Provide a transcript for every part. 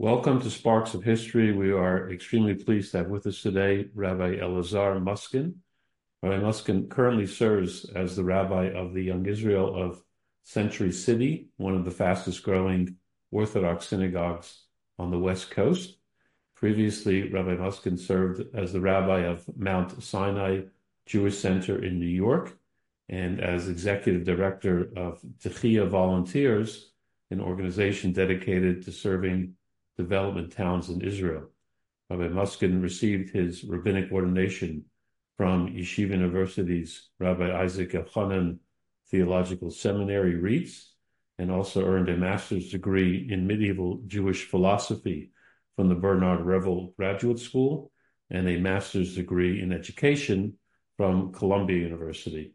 Welcome to Sparks of History. We are extremely pleased to have with us today Rabbi Elazar Muskin. Rabbi Muskin currently serves as the rabbi of the Young Israel of Century City, one of the fastest growing Orthodox synagogues on the West Coast. Previously, Rabbi Muskin served as the rabbi of Mount Sinai Jewish Center in New York and as executive director of Techia Volunteers, an organization dedicated to serving development towns in Israel. Rabbi Muskin received his rabbinic ordination from Yeshiva University's Rabbi Isaac Elchanan Theological Seminary, RIETS, and also earned a master's degree in medieval Jewish philosophy from the Bernard Revel Graduate School and a master's degree in education from Columbia University.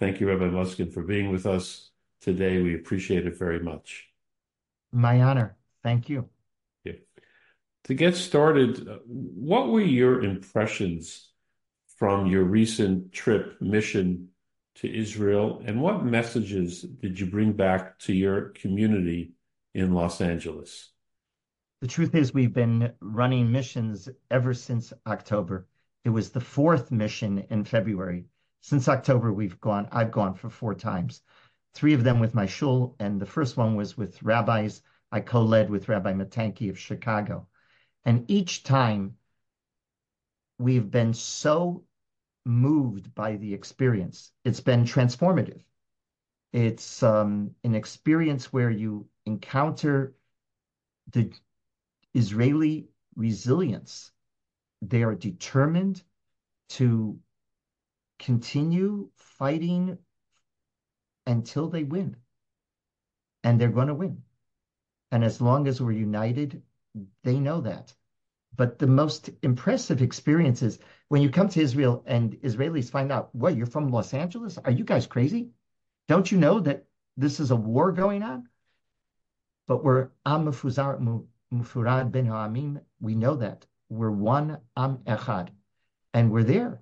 Thank you, Rabbi Muskin, for being with us today. We appreciate it very much. My honor. Thank you. To get started, what were your impressions from your recent trip mission to Israel, and what messages did you bring back to your community in Los Angeles? The truth is, we've been running missions ever since October. It was the fourth mission in February. Since October, we've gone, I've gone for four times, three of them with my shul, and the first one was with rabbis I co led with Rabbi Matanky of Chicago. And each time we've been so moved by the experience. It's been transformative. It's um, an experience where you encounter the Israeli resilience. They are determined to continue fighting until they win. And they're going to win. And as long as we're united, they know that. But the most impressive experience is when you come to Israel and Israelis find out, what, you're from Los Angeles? Are you guys crazy? Don't you know that this is a war going on? But we're Am Mufurad Ben Ha'amim. We know that. We're one Am Echad. And we're there.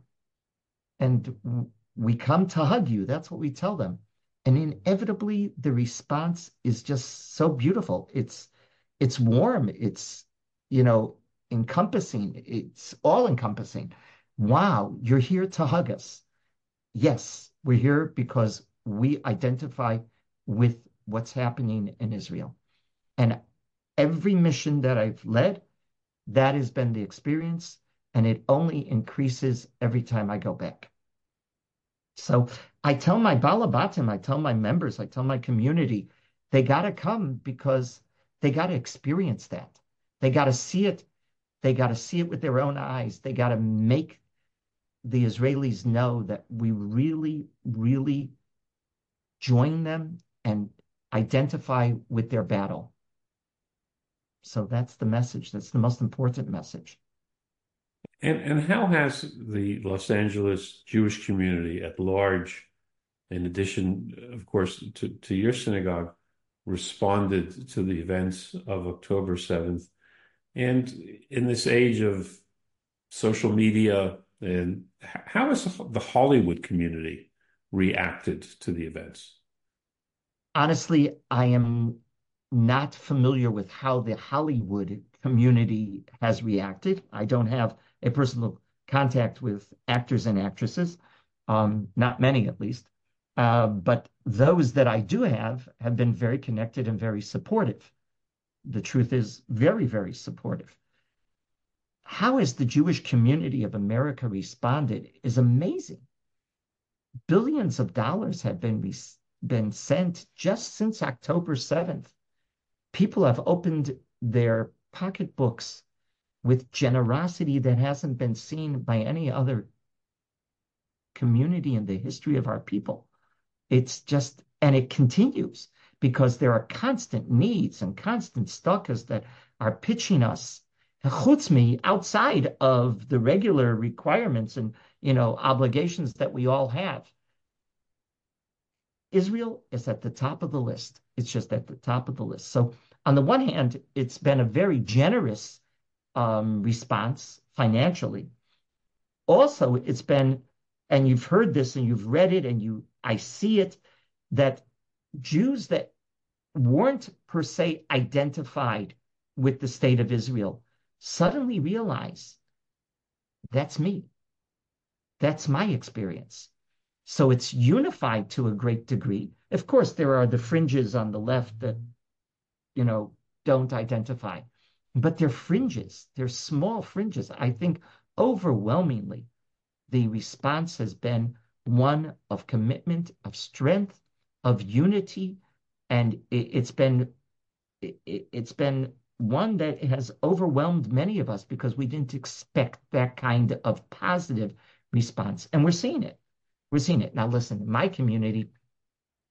And we come to hug you. That's what we tell them. And inevitably, the response is just so beautiful. It's it's warm. It's you know encompassing. It's all encompassing. Wow, you're here to hug us. Yes, we're here because we identify with what's happening in Israel. And every mission that I've led, that has been the experience, and it only increases every time I go back. So I tell my balabatim, I tell my members, I tell my community, they got to come because they got to experience that. They got to see it they got to see it with their own eyes. They got to make the Israelis know that we really, really join them and identify with their battle. So that's the message. That's the most important message. And and how has the Los Angeles Jewish community at large, in addition, of course, to, to your synagogue, responded to the events of October 7th and in this age of social media, and how has the Hollywood community reacted to the events? Honestly, I am not familiar with how the Hollywood community has reacted. I don't have a personal contact with actors and actresses, um, not many at least. Uh, but those that I do have have been very connected and very supportive the truth is very, very supportive. How has the Jewish community of America responded is amazing. Billions of dollars have been, been sent just since October 7th. People have opened their pocketbooks with generosity that hasn't been seen by any other community in the history of our people. It's just, and it continues because there are constant needs and constant stockers that are pitching us chutzmi outside of the regular requirements and you know obligations that we all have. Israel is at the top of the list. It's just at the top of the list. So on the one hand, it's been a very generous um, response financially. Also, it's been, and you've heard this and you've read it and you, I see it, that Jews that weren't per se identified with the state of Israel suddenly realize that's me. That's my experience. So it's unified to a great degree. Of course, there are the fringes on the left that, you know, don't identify, but they're fringes. They're small fringes. I think overwhelmingly, the response has been one of commitment, of strength, of unity, and it, has been it, it's been one that has overwhelmed many of us because we didn't expect that kind of positive response, and we're seeing it. We're seeing it now. Listen, my community,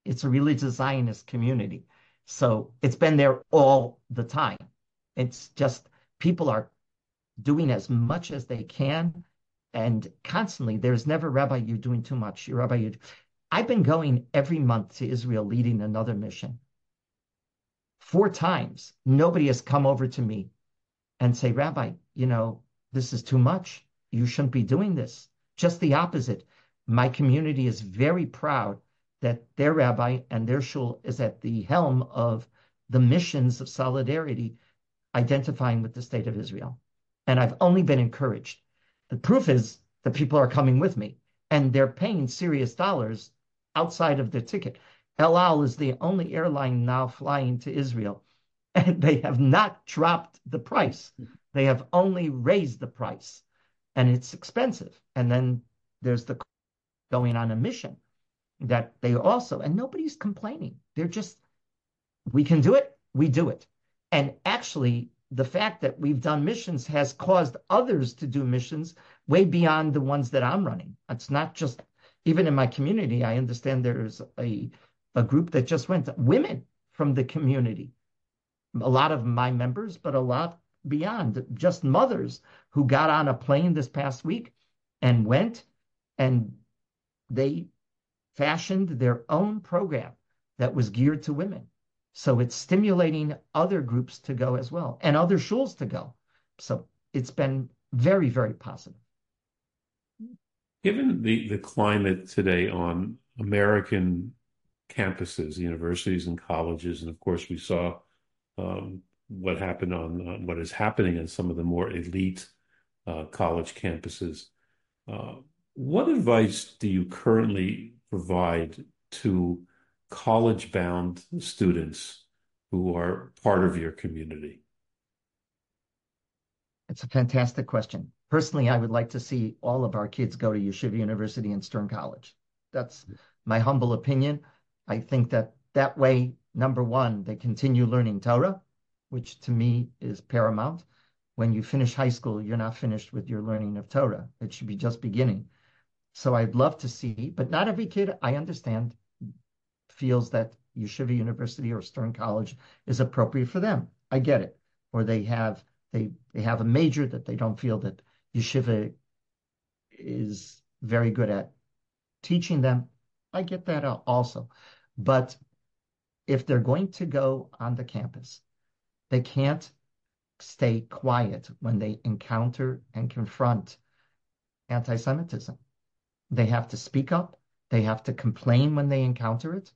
it's a religious Zionist community, so it's been there all the time. It's just people are doing as much as they can and constantly there's never rabbi you're doing too much. Rabbi you i've been going every month to israel leading another mission. Four times nobody has come over to me and say rabbi you know this is too much. You shouldn't be doing this. Just the opposite. My community is very proud that their rabbi and their shul is at the helm of the missions of solidarity identifying with the state of israel. And i've only been encouraged the proof is that people are coming with me and they're paying serious dollars outside of their ticket. El Al is the only airline now flying to Israel, and they have not dropped the price. They have only raised the price, and it's expensive. And then there's the going on a mission that they also, and nobody's complaining. They're just, we can do it, we do it. And actually, the fact that we've done missions has caused others to do missions way beyond the ones that I'm running. It's not just even in my community. I understand there's a a group that just went women from the community. A lot of my members, but a lot beyond, just mothers who got on a plane this past week and went and they fashioned their own program that was geared to women so it's stimulating other groups to go as well and other shuls to go. So it's been very, very positive. Given the, the climate today on American campuses, universities, and colleges, and of course, we saw um, what happened on what is happening in some of the more elite uh, college campuses. Uh, what advice do you currently provide to college bound students who are part of your community? It's a fantastic question. Personally, I would like to see all of our kids go to Yeshiva University and Stern College. That's my humble opinion. I think that that way, number one, they continue learning Torah, which to me is paramount. When you finish high school, you're not finished with your learning of Torah. It should be just beginning. So I'd love to see, but not every kid, I understand, feels that Yeshiva University or Stern College is appropriate for them. I get it. Or they have they they have a major that they don't feel that Yeshiva is very good at teaching them. I get that also. But if they're going to go on the campus, they can't stay quiet when they encounter and confront anti Semitism. They have to speak up, they have to complain when they encounter it,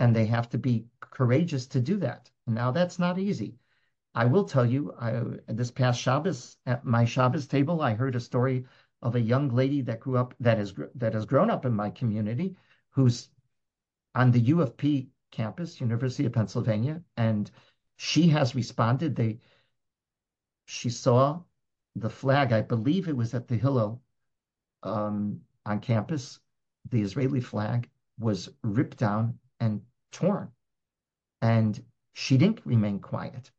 and they have to be courageous to do that. Now, that's not easy. I will tell you, I, this past Shabbos at my Shabbos table, I heard a story of a young lady that grew up that has that has grown up in my community, who's on the U of P campus, University of Pennsylvania, and she has responded. They she saw the flag. I believe it was at the Hillel um, on campus. The Israeli flag was ripped down and torn. And she didn't remain quiet.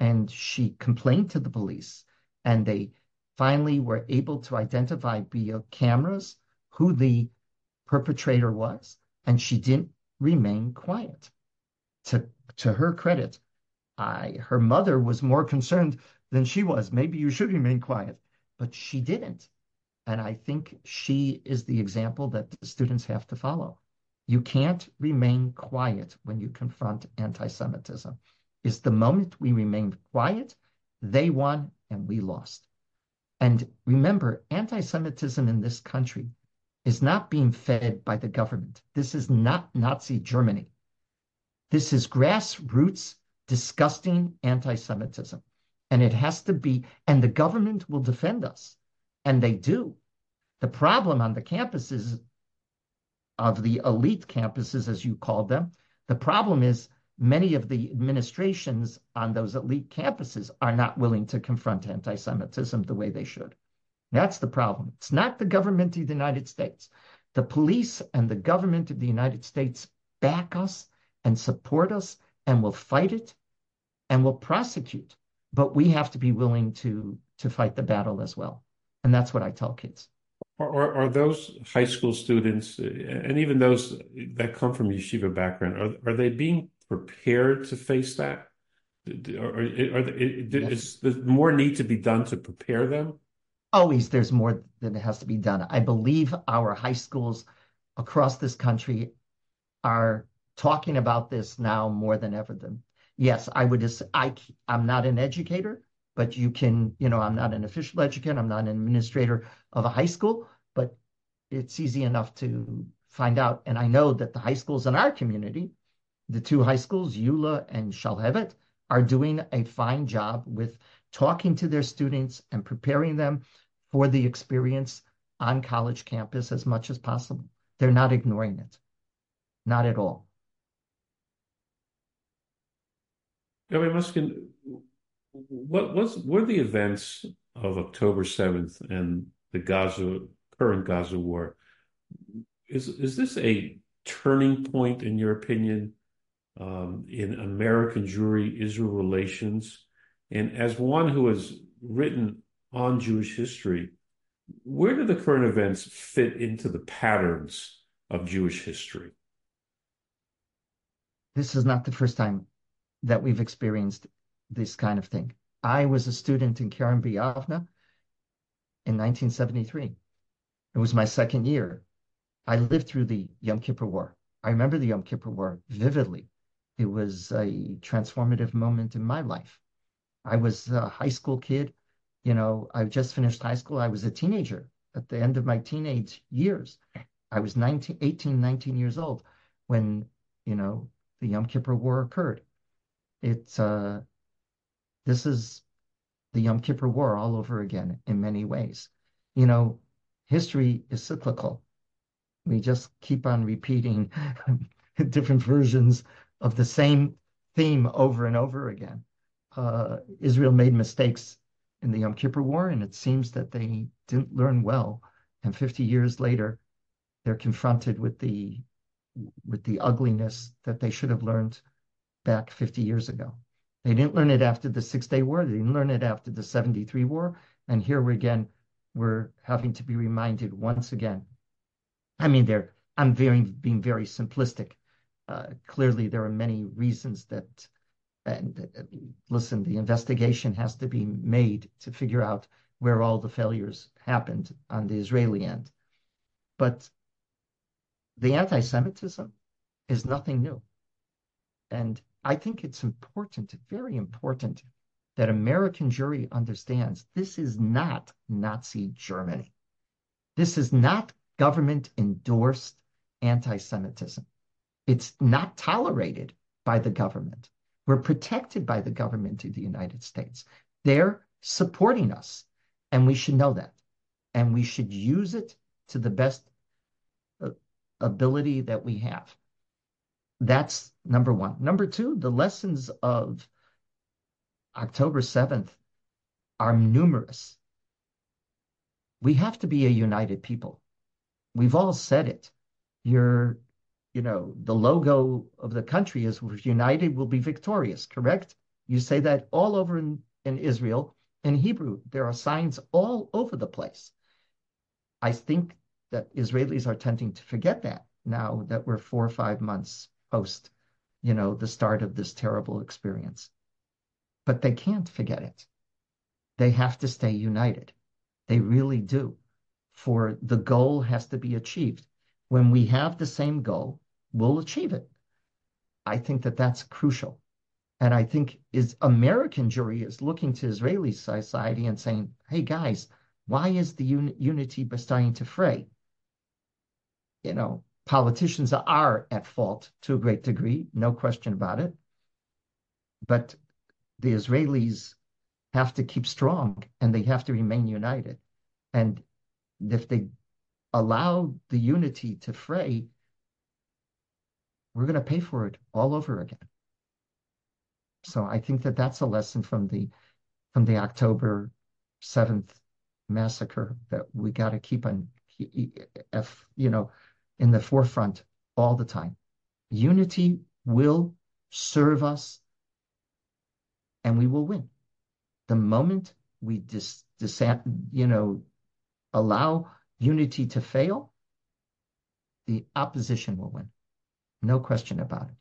And she complained to the police. And they finally were able to identify via cameras who the perpetrator was. And she didn't remain quiet. To, to her credit, I, her mother was more concerned than she was. Maybe you should remain quiet. But she didn't. And I think she is the example that the students have to follow. You can't remain quiet when you confront anti Semitism. It's the moment we remain quiet, they won and we lost. And remember, anti Semitism in this country is not being fed by the government. This is not Nazi Germany. This is grassroots disgusting anti Semitism. And it has to be, and the government will defend us. And they do. The problem on the campuses of the elite campuses, as you called them, the problem is many of the administrations on those elite campuses are not willing to confront anti Semitism the way they should. That's the problem. It's not the government of the United States. The police and the government of the United States back us and support us and will fight it and will prosecute. But we have to be willing to, to fight the battle as well. And that's what I tell kids. Are, are those high school students and even those that come from yeshiva background, are, are they being prepared to face that? Are, are, are yes. is there more need to be done to prepare them? always there's more that has to be done. I believe our high schools across this country are talking about this now more than ever. Than yes, I would. I I'm not an educator, but you can. You know, I'm not an official educator. I'm not an administrator of a high school, but it's easy enough to find out. And I know that the high schools in our community, the two high schools, YULA and Shalhevet, are doing a fine job with talking to their students and preparing them for the experience on college campus as much as possible. They're not ignoring it, not at all. Rabbi Muskin, what was were the events of October seventh and the Gaza current Gaza war? Is is this a turning point in your opinion um, in American Jewry Israel relations? And as one who has written on Jewish history, where do the current events fit into the patterns of Jewish history? This is not the first time that we've experienced this kind of thing. I was a student in Kerem B'Yavneh in 1973. It was my second year. I lived through the Yom Kippur War. I remember the Yom Kippur War vividly. It was a transformative moment in my life. I was a high school kid you know, I just finished high school. I was a teenager at the end of my teenage years. I was 19, 18, 19 years old when, you know, the Yom Kippur War occurred. It's, uh, this is the Yom Kippur War all over again in many ways. You know, history is cyclical. We just keep on repeating different versions of the same theme over and over again. Uh, Israel made mistakes in the Yom Kippur War, and it seems that they didn't learn well. And 50 years later, they're confronted with the with the ugliness that they should have learned back 50 years ago. They didn't learn it after the Six Day War. They didn't learn it after the 73 War. And here we again, we're having to be reminded once again. I mean, there. I'm very being very simplistic. Uh, clearly, there are many reasons that and uh, listen, the investigation has to be made to figure out where all the failures happened on the Israeli end. But the anti Semitism is nothing new. And I think it's important, very important, that American Jewry understands this is not Nazi Germany. This is not government endorsed anti Semitism. It's not tolerated by the government. We're protected by the government of the United States. They're supporting us, and we should know that. And we should use it to the best uh, ability that we have. That's number one. Number two, the lessons of October 7th are numerous. We have to be a united people. We've all said it. You're you know, the logo of the country is we're united will be victorious, correct? You say that all over in, in Israel. In Hebrew, there are signs all over the place. I think that Israelis are tending to forget that now that we're four or five months post, you know, the start of this terrible experience. But they can't forget it. They have to stay united. They really do. For the goal has to be achieved. When we have the same goal, we'll achieve it. I think that that's crucial. And I think is American Jewry is looking to Israeli society and saying, hey guys, why is the un- unity starting to fray? You know, politicians are at fault to a great degree, no question about it. but the Israelis have to keep strong and they have to remain united. And if they allow the unity to fray, we're going to pay for it all over again. So I think that that's a lesson from the from the October 7th massacre that we got to keep on if you know in the forefront all the time. Unity will serve us and we will win. The moment we dis, dis you know allow unity to fail, the opposition will win. No question about it.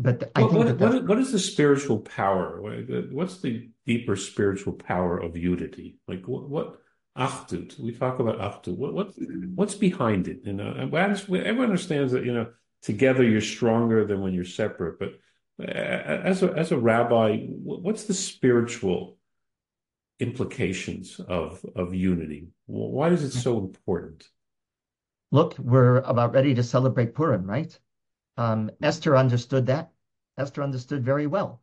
But I what, think what, that what, what is the spiritual power? What's the deeper spiritual power of unity? Like what, what achdut? We talk about achdut. What, what what's behind it? You know, everyone understands that you know together you're stronger than when you're separate. But as a as a rabbi, what's the spiritual implications of of unity? Why is it so important? Look, we're about ready to celebrate Purim, right? Um, Esther understood that. Esther understood very well.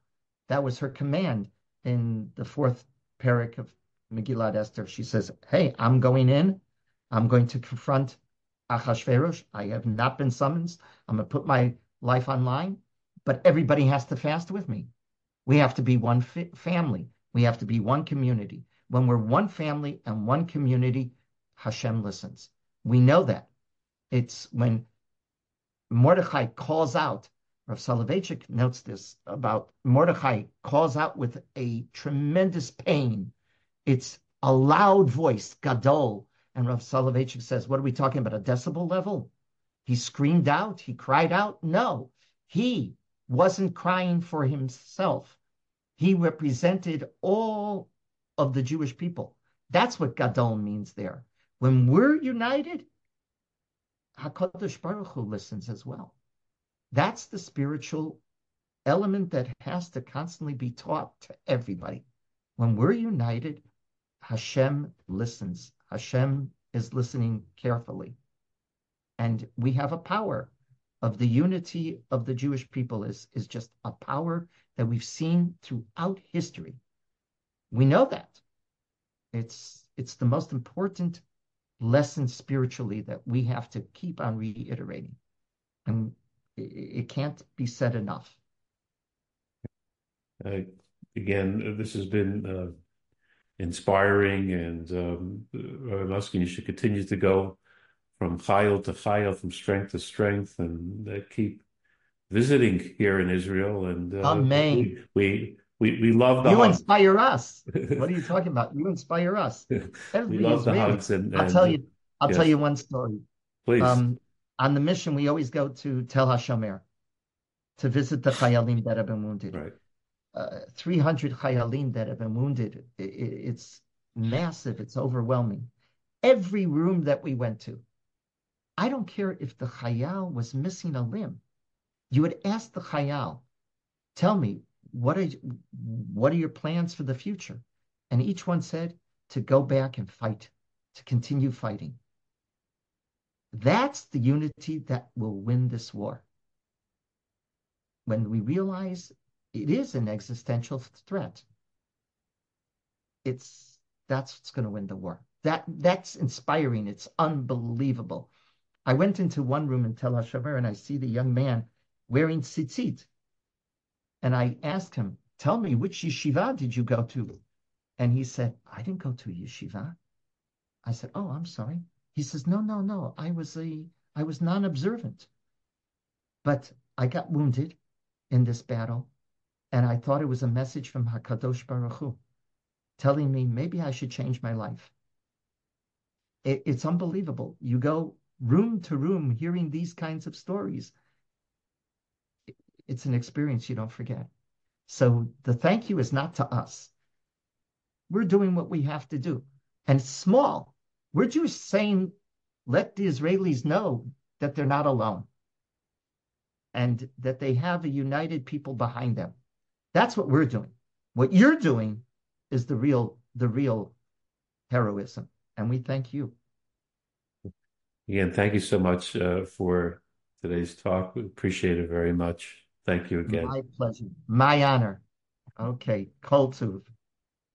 That was her command in the fourth perek of Megillat Esther. She says, Hey, I'm going in. I'm going to confront Achashverosh. I have not been summoned. I'm going to put my life online, but everybody has to fast with me. We have to be one fi- family. We have to be one community. When we're one family and one community, Hashem listens. We know that. It's when Mordechai calls out, Rav Soloveitchik notes this about Mordechai calls out with a tremendous pain. It's a loud voice, gadol. And Rav Soloveitchik says, what are we talking about, a decibel level? He screamed out, he cried out. No, he wasn't crying for himself. He represented all of the Jewish people. That's what gadol means there. When we're united, HaKadosh Baruch Hu listens as well. That's the spiritual element that has to constantly be taught to everybody. When we're united, Hashem listens. Hashem is listening carefully. And we have a power of the unity of the Jewish people is, is just a power that we've seen throughout history. We know that. It's, it's the most important lesson spiritually that we have to keep on reiterating. And it can't be said enough. Uh, again, this has been uh, inspiring, and um, I'm asking you should continue to go from chayil to chayil, from strength to strength, and uh, keep visiting here in Israel. And uh, Amen. We, we we we love the you hugs. inspire us. what are you talking about? You inspire us. we love the hugs, and, and, I'll tell you. I'll yes. tell you one story. Please. Um, on the mission, we always go to Tel HaShomer to visit the Chayalim that have been wounded. Right. Uh, 300 Chayalim that have been wounded. It, it, it's massive. It's overwhelming. Every room that we went to, I don't care if the Chayal was missing a limb. You would ask the Chayal, tell me, what are, what are your plans for the future? And each one said to go back and fight, to continue fighting. That's the unity that will win this war. When we realize it is an existential threat, it's that's what's going to win the war. That that's inspiring. It's unbelievable. I went into one room in Tel HaShomer and I see the young man wearing tzitzit. And I asked him, tell me, which yeshiva did you go to? And he said, I didn't go to yeshiva. I said, oh, I'm sorry. He says, no, no, no. I was a, I was non-observant, but I got wounded in this battle, and I thought it was a message from Hakadosh Baruch Hu, telling me maybe I should change my life. It, it's unbelievable. You go room to room hearing these kinds of stories. It's an experience you don't forget. So the thank you is not to us. We're doing what we have to do, and small. We're just saying, let the Israelis know that they're not alone and that they have a united people behind them. That's what we're doing. What you're doing is the real, the real heroism. And we thank you. Again, thank you so much uh, for today's talk. We appreciate it very much. Thank you again. My pleasure. My honor. Okay. Kol tuv.